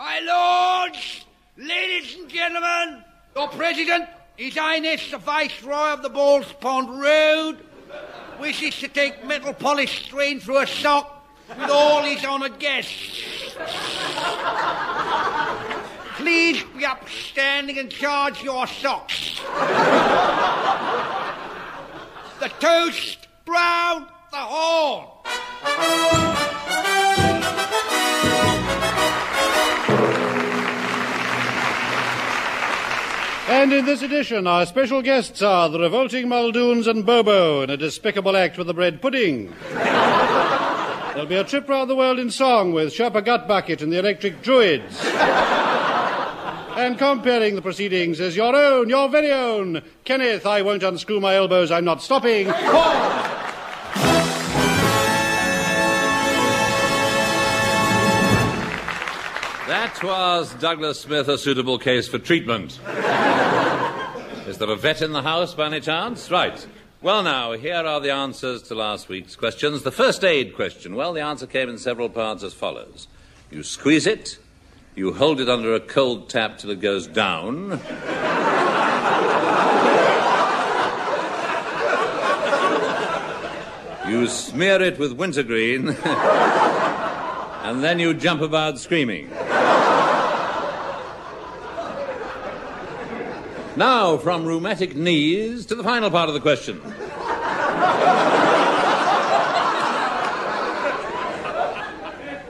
My lords, ladies and gentlemen, your president, His Highness the Viceroy of the Balls Pond Road, wishes to take metal polish strain through a sock with all his honoured guests. Please be upstanding and charge your socks. the toast, Round the Horne. And in this edition, our special guests are the revolting Muldoons and Bobo in a despicable act with the bread pudding. There'll be a trip round the world in song with Sherpa Gutbucket and the Electric Druids. and compering the proceedings is your own, your very own, Kenneth, I won't unscrew my elbows, I'm not stopping. That was Douglas Smith, a suitable case for treatment. Is there a vet in the house by any chance? Right. Well, now, here are the answers to last week's questions. The first aid question. Well, the answer came in several parts as follows You squeeze it, you hold it under a cold tap till it goes down. You smear it with wintergreen, and then you jump about screaming. Now, from rheumatic knees to the final part of the question.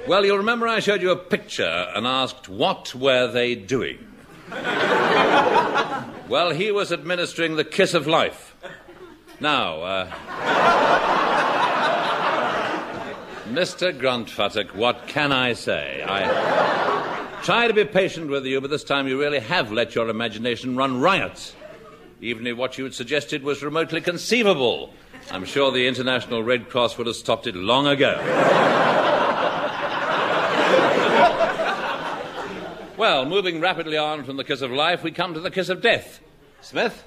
Well, you'll remember I showed you a picture and asked what were they doing. well, he was administering the kiss of life. Now, uh, Mr. Gruntfuttock, what can I say? I try to be patient with you, but this time you really have let your imagination run riot. Even if what you had suggested was remotely conceivable, I'm sure the International Red Cross would have stopped it long ago. well, moving rapidly on from the kiss of life, we come to the kiss of death. Smith?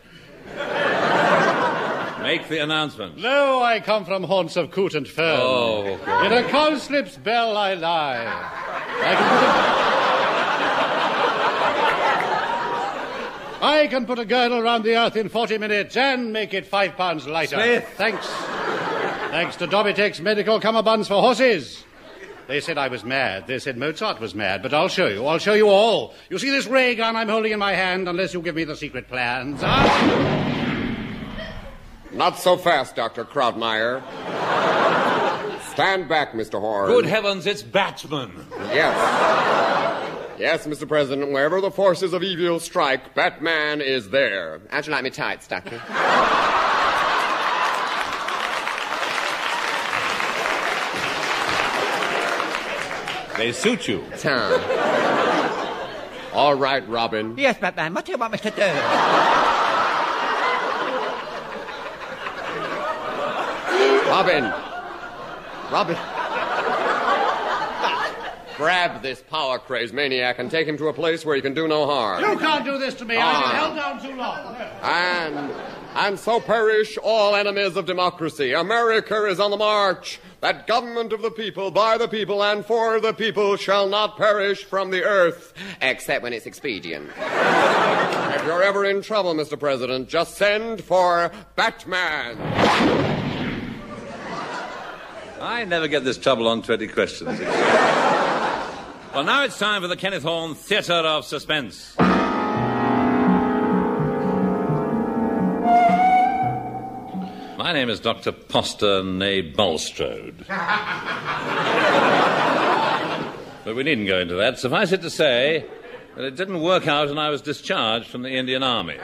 Make the announcement. Lo, I come from haunts of coot and fern. Oh, God. In a cowslip's bell I lie. I can put a... I can put a girdle round the earth in 40 minutes and make it five pounds lighter. Smith. Thanks. Thanks to Dobbytex Medical Cummerbunds for Horses. They said I was mad. They said Mozart was mad, but I'll show you. I'll show you all. You see this ray gun I'm holding in my hand, unless you give me the secret plans. Ah! Not so fast, Dr. Krautmeyer. Stand back, Mr. Horne. Good heavens, it's Batman. Yes. Yes, Mr. President, wherever the forces of evil strike, Batman is there. How'd you like me tights, Doctor? They suit you. Tom. All right, Robin. Yes, Batman, what do you want me to do? Robin. Robin. Grab this power crazed maniac and take him to a place where he can do no harm. You can't do this to me. I've been held down too long. And and so perish all enemies of democracy. America is on the march. That government of the people, by the people, and for the people shall not perish from the earth, except when it's expedient. if you're ever in trouble, Mr. President, just send for Batman. I never get this trouble on 20 questions. Well, now it's time for the Kenneth Horne Theatre of Suspense. My name is Dr. Poster Nay Bulstrode. but we needn't go into that. Suffice it to say that it didn't work out and I was discharged from the Indian Army.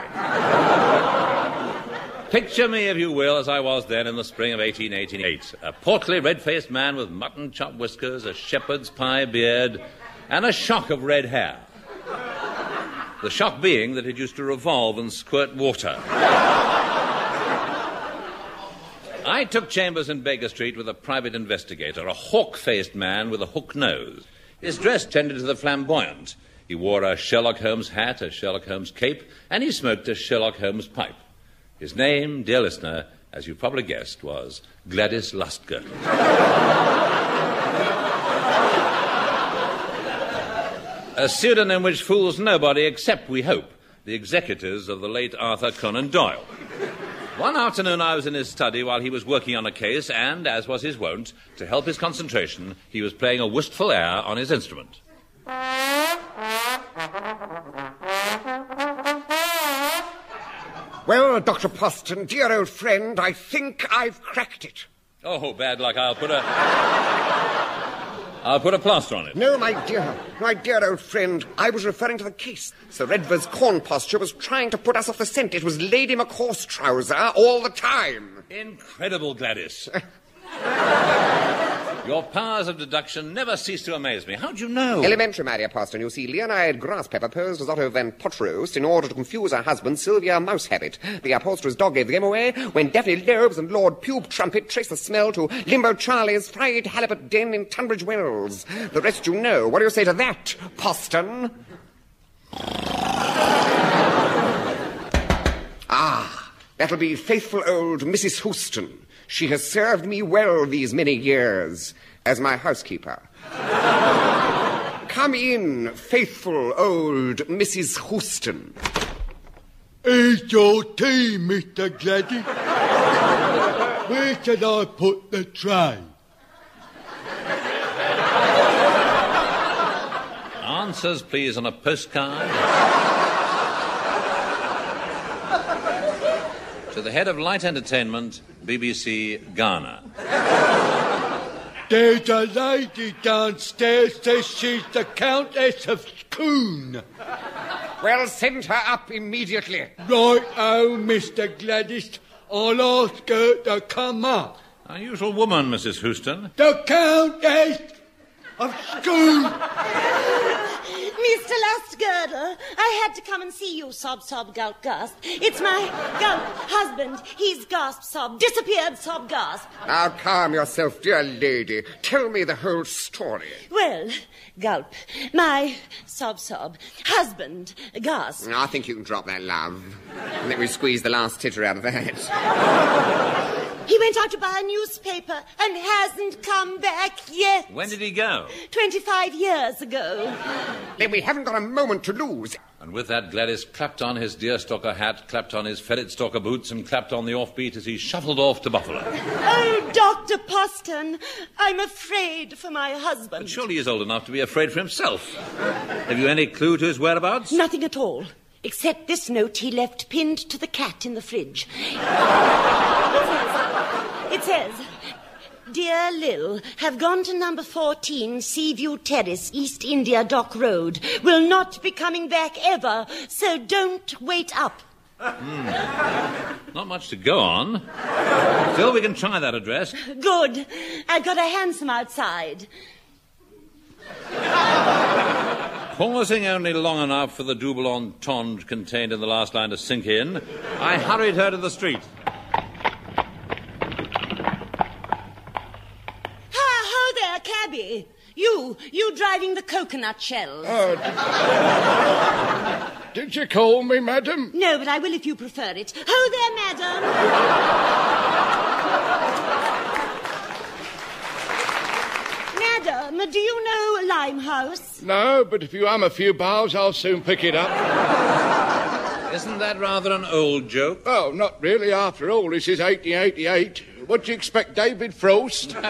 Picture me, if you will, as I was then in the spring of 1888. A portly, red faced man with mutton chop whiskers, a shepherd's pie beard, and a shock of red hair. The shock being that it used to revolve and squirt water. I took chambers in Baker Street with a private investigator, a hawk faced man with a hook nose. His dress tended to the flamboyant. He wore a Sherlock Holmes hat, a Sherlock Holmes cape, and he smoked a Sherlock Holmes pipe. His name, dear listener, as you probably guessed, was Gladys Lustgirdle. A pseudonym which fools nobody except, we hope, the executors of the late Arthur Conan Doyle. One afternoon, I was in his study while he was working on a case, and, as was his wont, to help his concentration, he was playing a wistful air on his instrument. Well, Dr. Poston, dear old friend, I think I've cracked it. Oh, bad luck. I'll put a. I'll put a plaster on it. No, my dear, my dear old friend, I was referring to the case. Sir Redvers corn posture was trying to put us off the scent. It was Lady McHorse trouser all the time. Incredible, Gladys. Your powers of deduction never cease to amaze me. How'd you know? Elementary, my dear Poston. You see, Leonide Grasspepper posed as Otto Van Potterost in order to confuse her husband, Sylvia Mousehabit. The upholsterer's dog gave the game away when Daphne Lobes and Lord Pube Trumpet traced the smell to Limbo Charlie's fried halibut den in Tunbridge Wells. The rest you know. What do you say to that, Poston? ah, that'll be faithful old Mrs. Houston. She has served me well these many years as my housekeeper. Come in, faithful old Mrs. Houston. It's your tea, Mr. Gladys. Where should I put the tray? Answers, please, on a postcard. To the head of light entertainment, BBC Ghana. There's a lady downstairs says she's the Countess of Scone. Well, send her up immediately. Right, oh, Mr. Gladys. I'll ask her to come up. Unusual woman, Mrs. Houston. The Countess of Scone. Mr. Lustgirdle, I had to come and see you, sob, sob, gulp, gasp. It's my gulp husband. He's gasp, sob, disappeared, sob, gasp. Now calm yourself, dear lady. Tell me the whole story. Well, gulp, my sob, sob, husband, gasp. I think you can drop that, love. And let me squeeze the last titter out of that. He went out to buy a newspaper and hasn't come back yet. When did he go? 25 years ago. Then we haven't got a moment to lose. And with that, Gladys clapped on his deerstalker hat, clapped on his ferret stalker boots, and clapped on the offbeat as he shuffled off to Buffalo. Oh, Dr. Poston, I'm afraid for my husband. But surely he's old enough to be afraid for himself. Have you any clue to his whereabouts? Nothing at all. Except this note he left pinned to the cat in the fridge. It says, Dear Lil, have gone to number 14 Seaview Terrace, East India Dock Road. Will not be coming back ever, so don't wait up. Hmm. Not much to go on. Still, we can try that address. Good. I've got a hansom outside. Pausing only long enough for the double entendre contained in the last line to sink in, I hurried her to the street. Ha, ho there, cabby. You, you driving the coconut shells. Oh, Did you call me, madam? No, but I will if you prefer it. Ho there, madam. madam, do you know Limehouse? No, but if you hum a few bars, I'll soon pick it up. Isn't that rather an old joke? Oh, not really. After all, this is 1888. What do you expect, David Frost?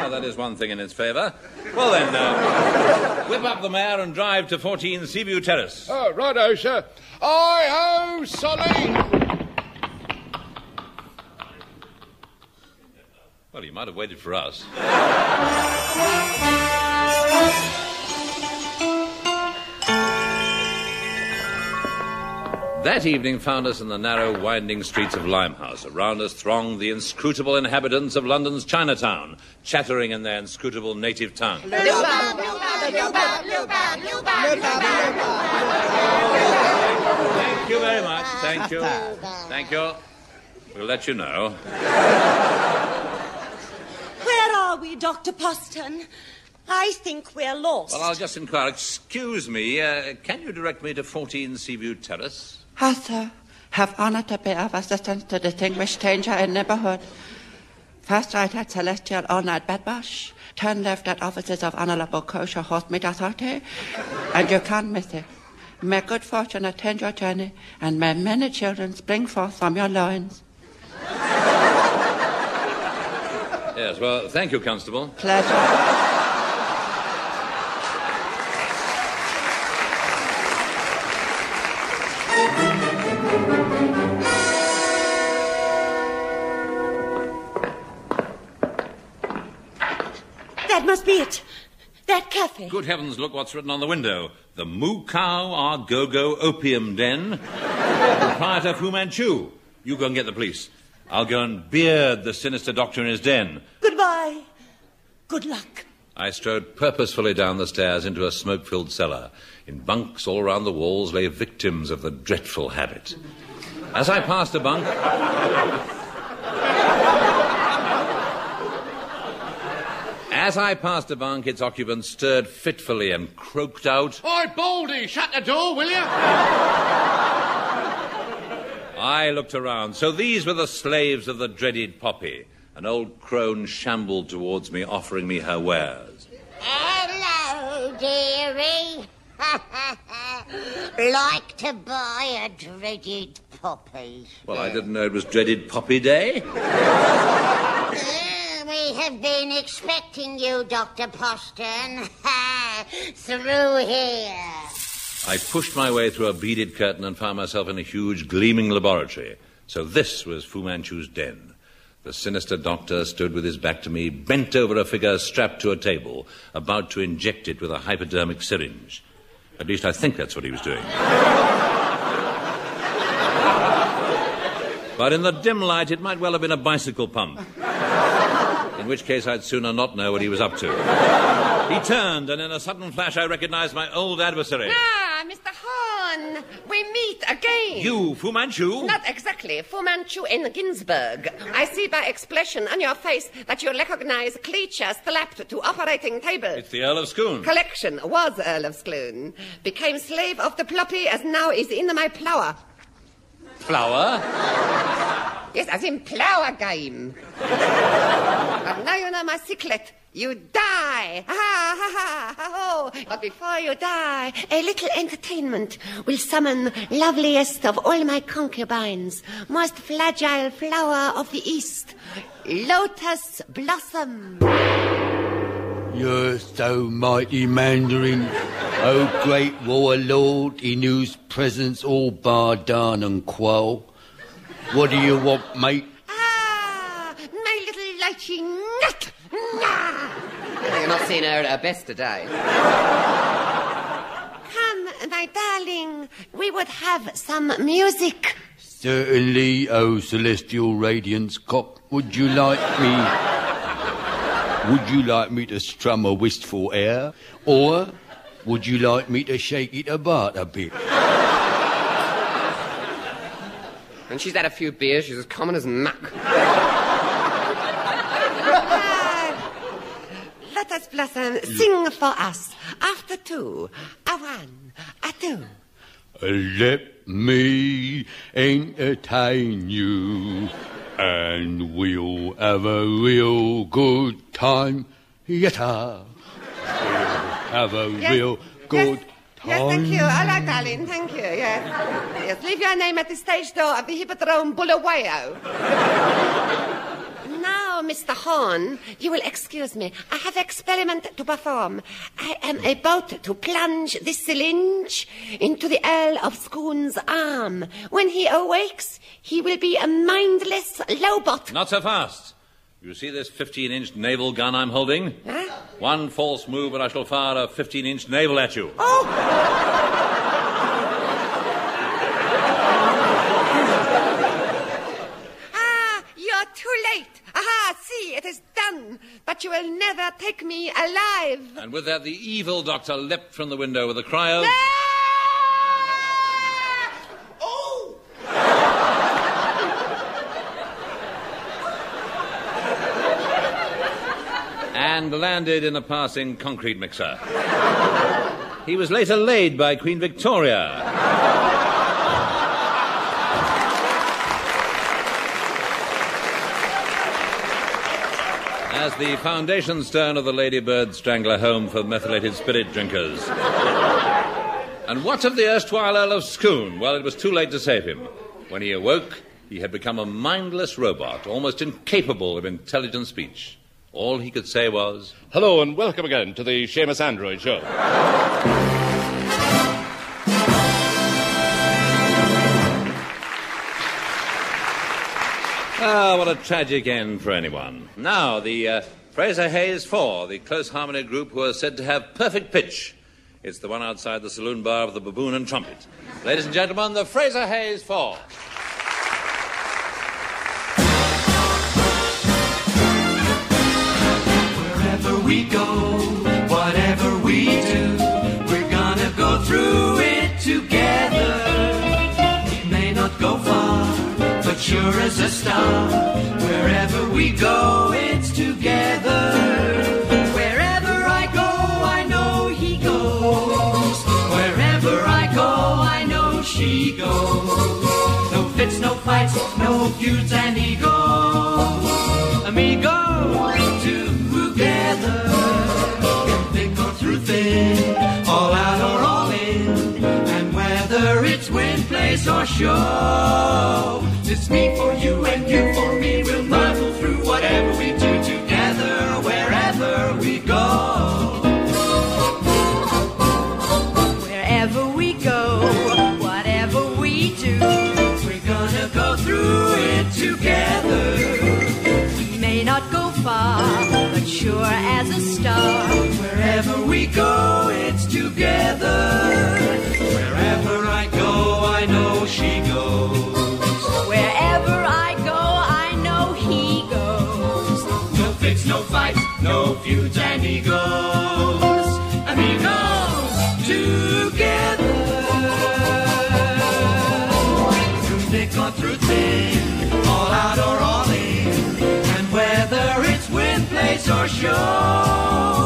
Oh, that is one thing in its favour. Well then, uh, whip up the mare and drive to 14 Seaview Terrace. Oh, righto, sir. Hi-ho, Solly! Well, he might have waited for us. That evening found us in the narrow, winding streets of Limehouse. Around us thronged the inscrutable inhabitants of London's Chinatown, chattering in their inscrutable native tongue. Thank you very much. Thank you. Thank you. We'll let you know. Where are we, Dr. Poston? I think we're lost. Well, I'll just inquire. Excuse me, uh, can you direct me to 14 Seaview Terrace? Arthur, have honor to be of assistance to distinguished stranger in neighborhood. First right at Celestial all night bed wash. turn left at offices of Honorable Kosher Hospital Authority, and you can't miss it. May good fortune attend your journey, and may many children spring forth from your loins. Yes, well, thank you, Constable. Pleasure. Be it. That cafe. Good heavens, look what's written on the window. The Moo Cow Our Go-Go Opium Den. Proprietor Fu Manchu. You go and get the police. I'll go and beard the sinister doctor in his den. Goodbye. Good luck. I strode purposefully down the stairs into a smoke-filled cellar. In bunks all around the walls lay victims of the dreadful habit. As I passed a bunk, As I passed a bunk, its occupant stirred fitfully and croaked out, Oi, Baldy, shut the door, will you? I looked around. So these were the slaves of the dreaded Poppy. An old crone shambled towards me, offering me her wares. Hello, dearie. like to buy a dreaded poppy. Well, I didn't know it was dreaded Poppy Day. We have been expecting you, Dr. Poston. Through here. I pushed my way through a beaded curtain and found myself in a huge, gleaming laboratory. So this was Fu Manchu's den. The sinister doctor stood with his back to me, bent over a figure strapped to a table, about to inject it with a hypodermic syringe. At least I think that's what he was doing. but in the dim light, it might well have been a bicycle pump. In which case, I'd sooner not know what he was up to. He turned, and in a sudden flash, I recognized my old adversary. Ah, Mr. Horne, we meet again. You, Fu Manchu? Not exactly. Fu Manchu and Ginsberg. I see by expression on your face that you recognize creature slapped to operating table. It's the Earl of Scone. Collection was Earl of Scone. Became slave of the ploppy as now is in my plower. Flower? Yes, as in plower game. but now you know my secret. You die. Ah, ha ha ha ha ho. But before you die, a little entertainment will summon loveliest of all my concubines, most fragile flower of the east, lotus blossom. You're so mighty Mandarin, oh great warlord, in whose presence all bar down and quell. What do you want, mate? Ah, my little lychee nut. Nah. You're not seeing her at her best today. Come, my darling, we would have some music. Certainly, oh celestial radiance cock. Would you like me? Would you like me to strum a wistful air? Or would you like me to shake it about a bit? When she's had a few beers, she's as common as muck. Let us blossom sing for us. After two, a one, a two. Let me entertain you, and we'll have a real good time. Yatta. We'll have a Yes, real good Yes, time. thank you. All right, darling. Thank you. Yes. Yes, leave your name at the stage door of the Hippodrome Bulawayo. now, Mr. Horne, you will excuse me. I have an experiment to perform. I am about to plunge this syringe into the Earl of Scone's arm. When he awakes, he will be a mindless lobot. Not so fast. You see this 15 inch naval gun I'm holding? Huh? One false move and I shall fire a 15 inch naval at you. Ah, you're too late. Aha, see, it is done. But you will never take me alive. And with that, the evil doctor leapt from the window with a cry of. And landed in a passing concrete mixer. He was later laid by Queen Victoria. as the foundation stone of the Ladybird Strangler Home for Methylated Spirit Drinkers. and what of the erstwhile Earl of Scone? Well, it was too late to save him. When he awoke, he had become a mindless robot, almost incapable of intelligent speech. All he could say was, Hello and welcome again to the Seamus Android Show. Ah, what a tragic end for anyone. Now, the uh, Fraser Hayes Four, the close harmony group who are said to have perfect pitch. It's the one outside the saloon bar of the Baboon and Trumpet. Ladies and gentlemen, the Fraser Hayes Four. We go, whatever we do, we're gonna go through it together. We may not go far, but sure as a star. Wherever we go, it's together. Wherever I go, I know he goes. Wherever I go, I know she goes. No fits, no fights, no feuds and egos. Amigo, together. Thick or through thin, all out or all in. And whether it's win, place, or show, it's me for you and you for me. We'll muddle through whatever we do together, wherever we go. Wherever we go, whatever we do, We're gonna go through it together. we may not go far, sure as a star. Wherever we go, it's together. Show.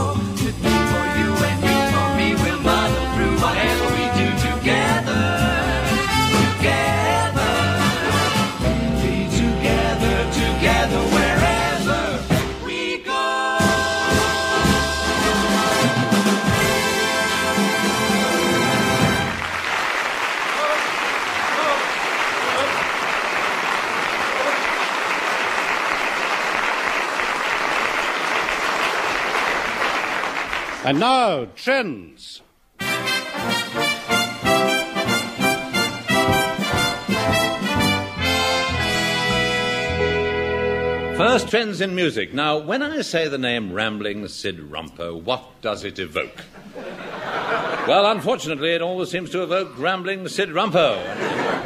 And now, trends. First, trends in music. Now, when I say the name Rambling Sid Rumpo, what does it evoke? well, unfortunately, it always seems to evoke Rambling Sid Rumpo.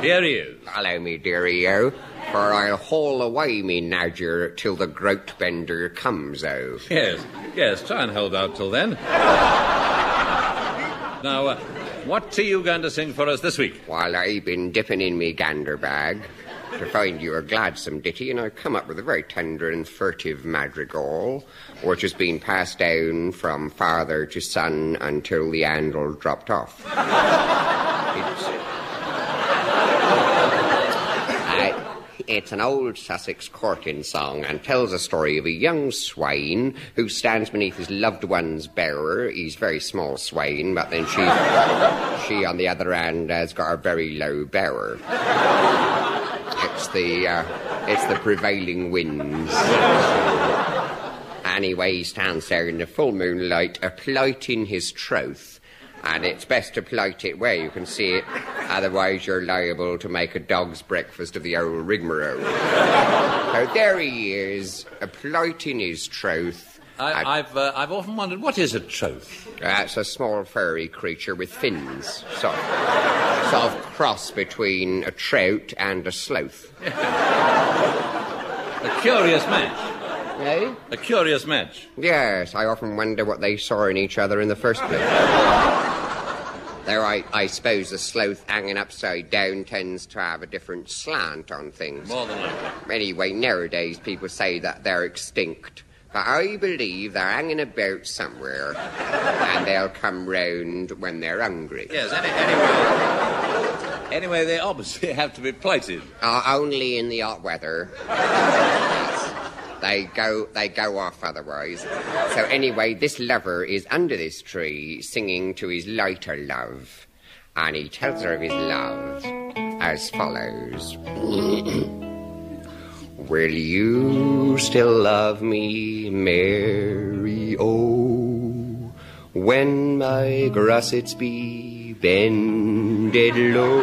Here he is. Hello, me dearie-o, for I'll haul away me nadger till the groat bender comes, o. Yes, yes, try and hold out till then. now, uh, what are you going to sing for us this week? While I've been dipping in me gander bag to find you a gladsome ditty, and I come up with a very tender and furtive madrigal, which has been passed down from father to son until the handle dropped off. it's, uh, it's an old Sussex courting song and tells a story of a young swain who stands beneath his loved one's bearer. He's a very small swain, but then she, she on the other hand, has got a very low bearer. It's the, uh, it's the prevailing winds. Anyway, he stands there in the full moonlight, a plighting his troth. And it's best to plight it where you can see it, otherwise you're liable to make a dog's breakfast of the old rigmarole. so there he is, a plighting his troth. I, I've, uh, I've often wondered what is a troth? That's a small furry creature with fins, sort of, sort of cross between a trout and a sloth. A curious match. Eh? A curious match. Yes, I often wonder what they saw in each other in the first place. Though I, I suppose the sloth hanging upside down tends to have a different slant on things. More than likely. Anyway, nowadays people say that they're extinct. But I believe they're hanging about somewhere and they'll come round when they're hungry. Yes, any, anyway. Anyway, they obviously have to be plighted. Uh, only in the hot weather. They go they go off otherwise. So anyway, this lover is under this tree singing to his later love, and he tells her of his love as follows. Will you still love me, Mary? Oh, when my gussets be bended low,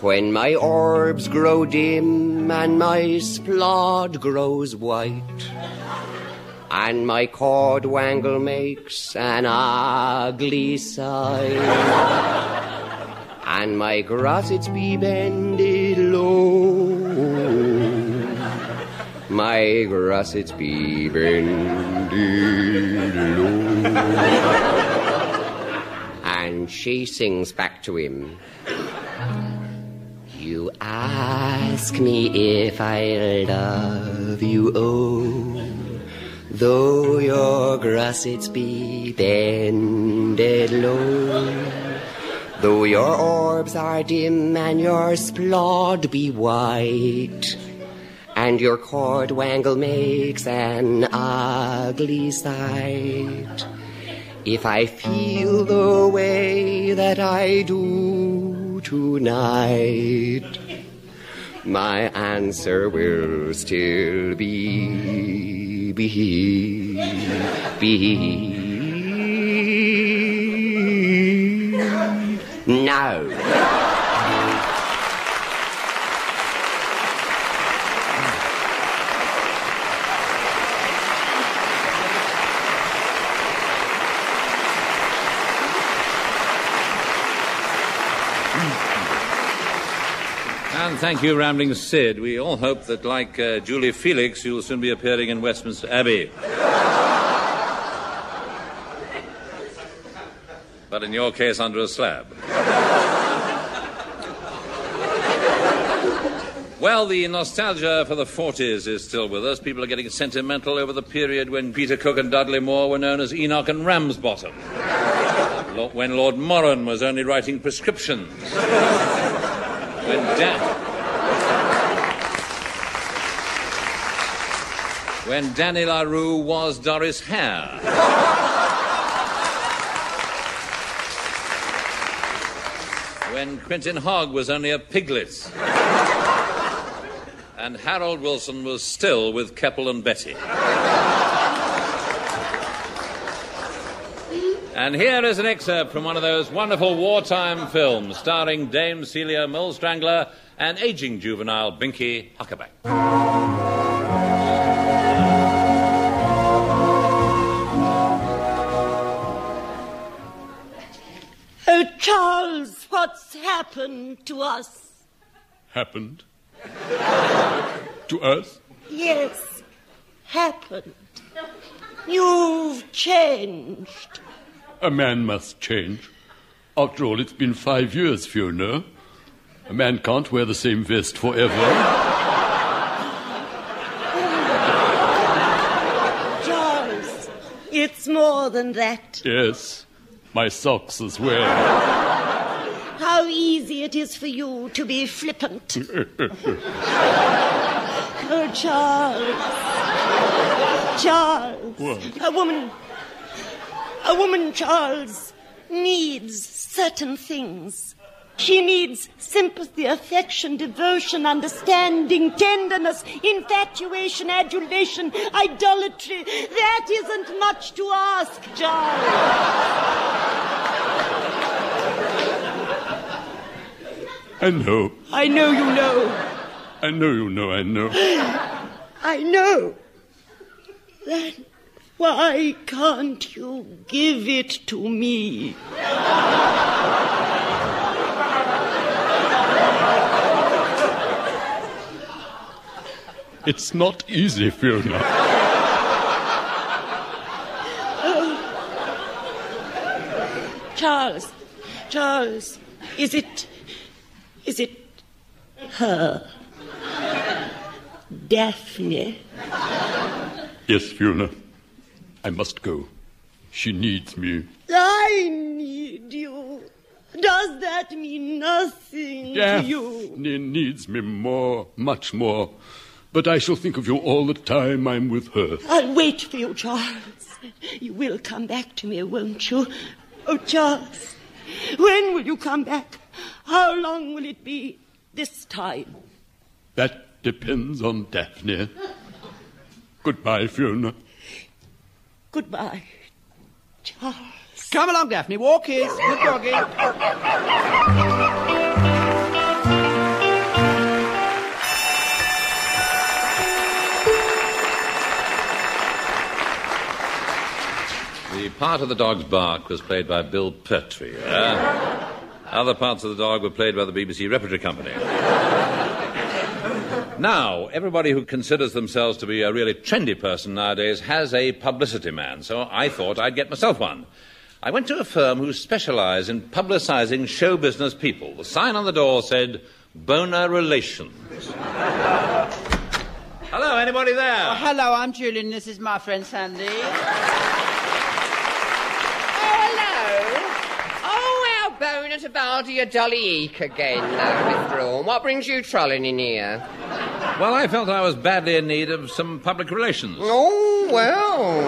when my orbs grow dim and my splod grows white, and my cord wangle makes an ugly sight, and my gussets be bended low. My gussets be bended low. And she sings back to him. Ask me if I love you, oh, though your grass gussets be bended low. Though your orbs are dim and your splod be white, and your cord wangle makes an ugly sight. If I feel the way that I do tonight, my answer will still be, be, be. No. And thank you, Rambling Sid. We all hope that, like uh, Julie Felix, you'll soon be appearing in Westminster Abbey. but in your case, under a slab. Well, the nostalgia for the 40s is still with us. People are getting sentimental over the period when Peter Cook and Dudley Moore were known as Enoch and Ramsbottom. When Lord Moran was only writing prescriptions. When Dan. When Danny LaRue was Doris Hare. when Quentin Hogg was only a piglet. and Harold Wilson was still with Keppel and Betty. And here is an excerpt from one of those wonderful wartime films starring Dame Celia Millstrangler and aging juvenile Binky Huckaback. Charles, what's happened to us? Happened? to us? Yes, happened. You've changed. A man must change. After all, it's been five years, Fiona. A man can't wear the same vest forever. Charles, it's more than that. yes, my socks as well. How easy it is for you to be flippant. Oh, Charles. Charles. What? A woman. A woman, Charles, needs certain things. She needs sympathy, affection, devotion, understanding, tenderness, infatuation, adulation, idolatry. That isn't much to ask, John. I know. I know you know. I know you know, I know. I know. Then why can't you give it to me? It's not easy, Fiona. Charles, Charles, is it. Is it her? Daphne. Yes, Fiona. I must go. She needs me. I need you. Does that mean nothing to you? Daphne needs me more, much more. But I shall think of you all the time I'm with her. I'll wait for you, Charles. You will come back to me, won't you? Oh, Charles, when will you come back? How long will it be this time? That depends on Daphne. Goodbye, Fiona. Goodbye, Charles. Come along, Daphne. Walk is. Good doggy. The part of the dog's bark was played by Bill Pertwee. uh, other parts of the dog were played by the BBC Repertory Company. now, everybody who considers themselves to be a really trendy person nowadays has a publicity man, so I thought I'd get myself one. I went to a firm who specialize in publicizing show business people. The sign on the door said, Bona Relations. Hello, anybody there? Oh, hello, I'm Julian. This is my friend Sandy. Oh, our bone at a dolly eek again, uh, now, Mr. Orme. What brings you trolling in here? Well, I felt I was badly in need of some public relations. Oh, well.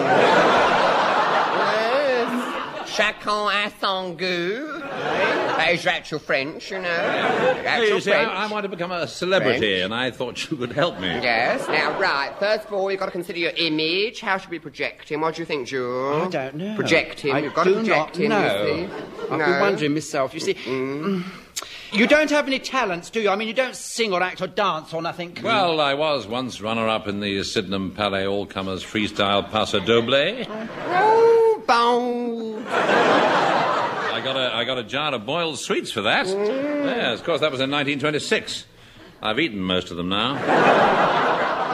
yes. Chacun a son goût. That is actual French, you know. Actual You see, French. I, I want to become a celebrity, French. and I thought you could help me. Yes. Now, right. First of all, you've got to consider your image. How should we project him? What do you think, Jules? I don't know. Project him. I You've got do to project not him. know. You see. I've no. been wondering myself. You see, mm, you don't have any talents, do you? I mean, you don't sing or act or dance or nothing. Well, I was once runner-up in the Sydenham Palais All-Comers Freestyle Paso Doble. Oh, bound. I got a I got a jar of boiled sweets for that. Yes, of course, that was in 1926. I've eaten most of them now.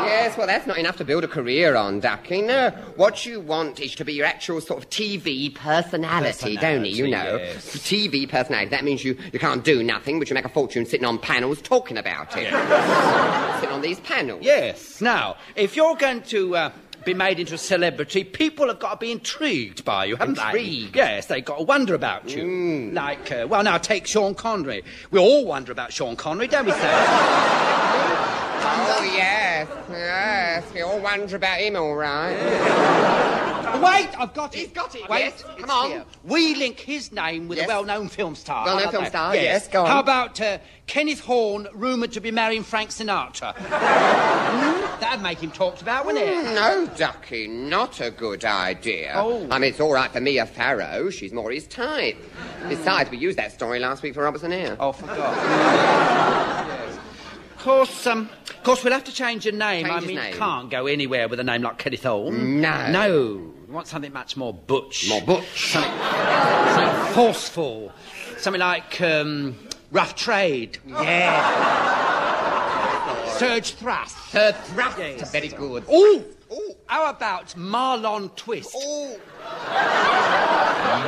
Yes, well, that's not enough to build a career on, Ducky. No, what you want is to be your actual sort of TV personality, don't you? You know, yes. TV personality. That means you, you can't do nothing, but you make a fortune sitting on panels talking about it. sitting on these panels. Yes. Now, if you're going to uh, be made into a celebrity, people have got to be intrigued by you, haven't Intrigued? they? Yes, they've got to wonder about you. Like, uh, well, now take Sean Connery. We all wonder about Sean Connery, don't we, sir? Oh, yes, yes. We all wonder about him, all right. Wait, I've got it. He's got it, Wait, yes. Come on. here. We link his name with Yes. a well-known film star. Well-known film that? star, yes, go on. How about uh, Kenneth Horne, rumoured to be marrying Frank Sinatra? Hmm? That'd make him talked about, wouldn't it? No, Ducky, not a good idea. Oh. I mean, it's all right for Mia Farrow. She's more his type. Besides, we used that story last week for Robertson Hare. Oh, forgot. Of course, um, of course, we'll have to change your name. Change I mean, name. can't go anywhere with a name like Kenneth Horne. No. No. We want something much more butch. More butch. Something, something forceful. Something like um, Rough Trade. Yeah. Surge Thrust. Her thrust. Yes. Very good. Ooh. How about Marlon Twist? Oh,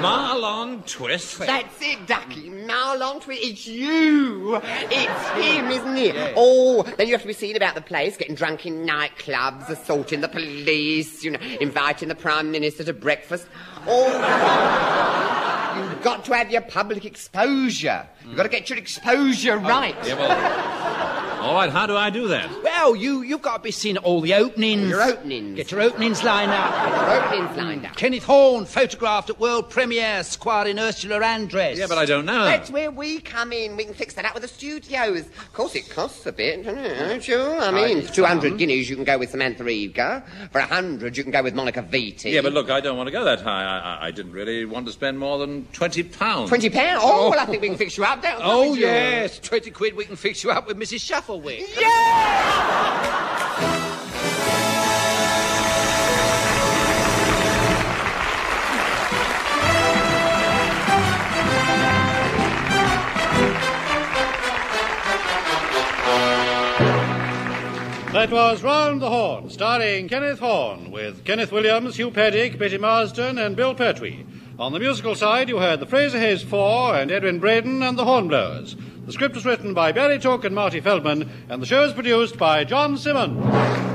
Marlon Twist. that's it, Ducky. Marlon Twist. It's you. It's him, isn't it? Oh, then you have to be seen about the place, getting drunk in nightclubs, assaulting the police, you know, inviting the Prime Minister to breakfast. Oh, you've got to have your public exposure. You've got to get your exposure oh, right. Yeah, well, all right, how do I do that? Well, you, you've got to be seen at all the openings. Your openings. Get your openings lined up. Get your openings lined up. Kenneth Horne photographed at world premiere, squiring Ursula Andress. Yeah, but I don't know. That's where we come in. We can fix that up with the studios. Of course, it costs a bit, doesn't it? Don't you? I mean, for 200 guineas, you can go with Samantha Eggar. For 100, you can go with Monica Vitti. Yeah, but look, I don't want to go that high. I, I, I didn't really want to spend more than twenty pounds. 20 pounds? Oh, well, I think we can oh. fix you up, don't Oh, we, Jules? yes. 20 quid, we can fix you up with Mrs. Shufflewick. That was Round the Horne, starring Kenneth Horne, with Kenneth Williams, Hugh Paddick, Betty Marsden, and Bill Pertwee. On the musical side, you heard the Fraser Hayes Four and Edwin Braden and the Hornblowers. The script was written by Barry Took and Marty Feldman, and the show is produced by John Simmons.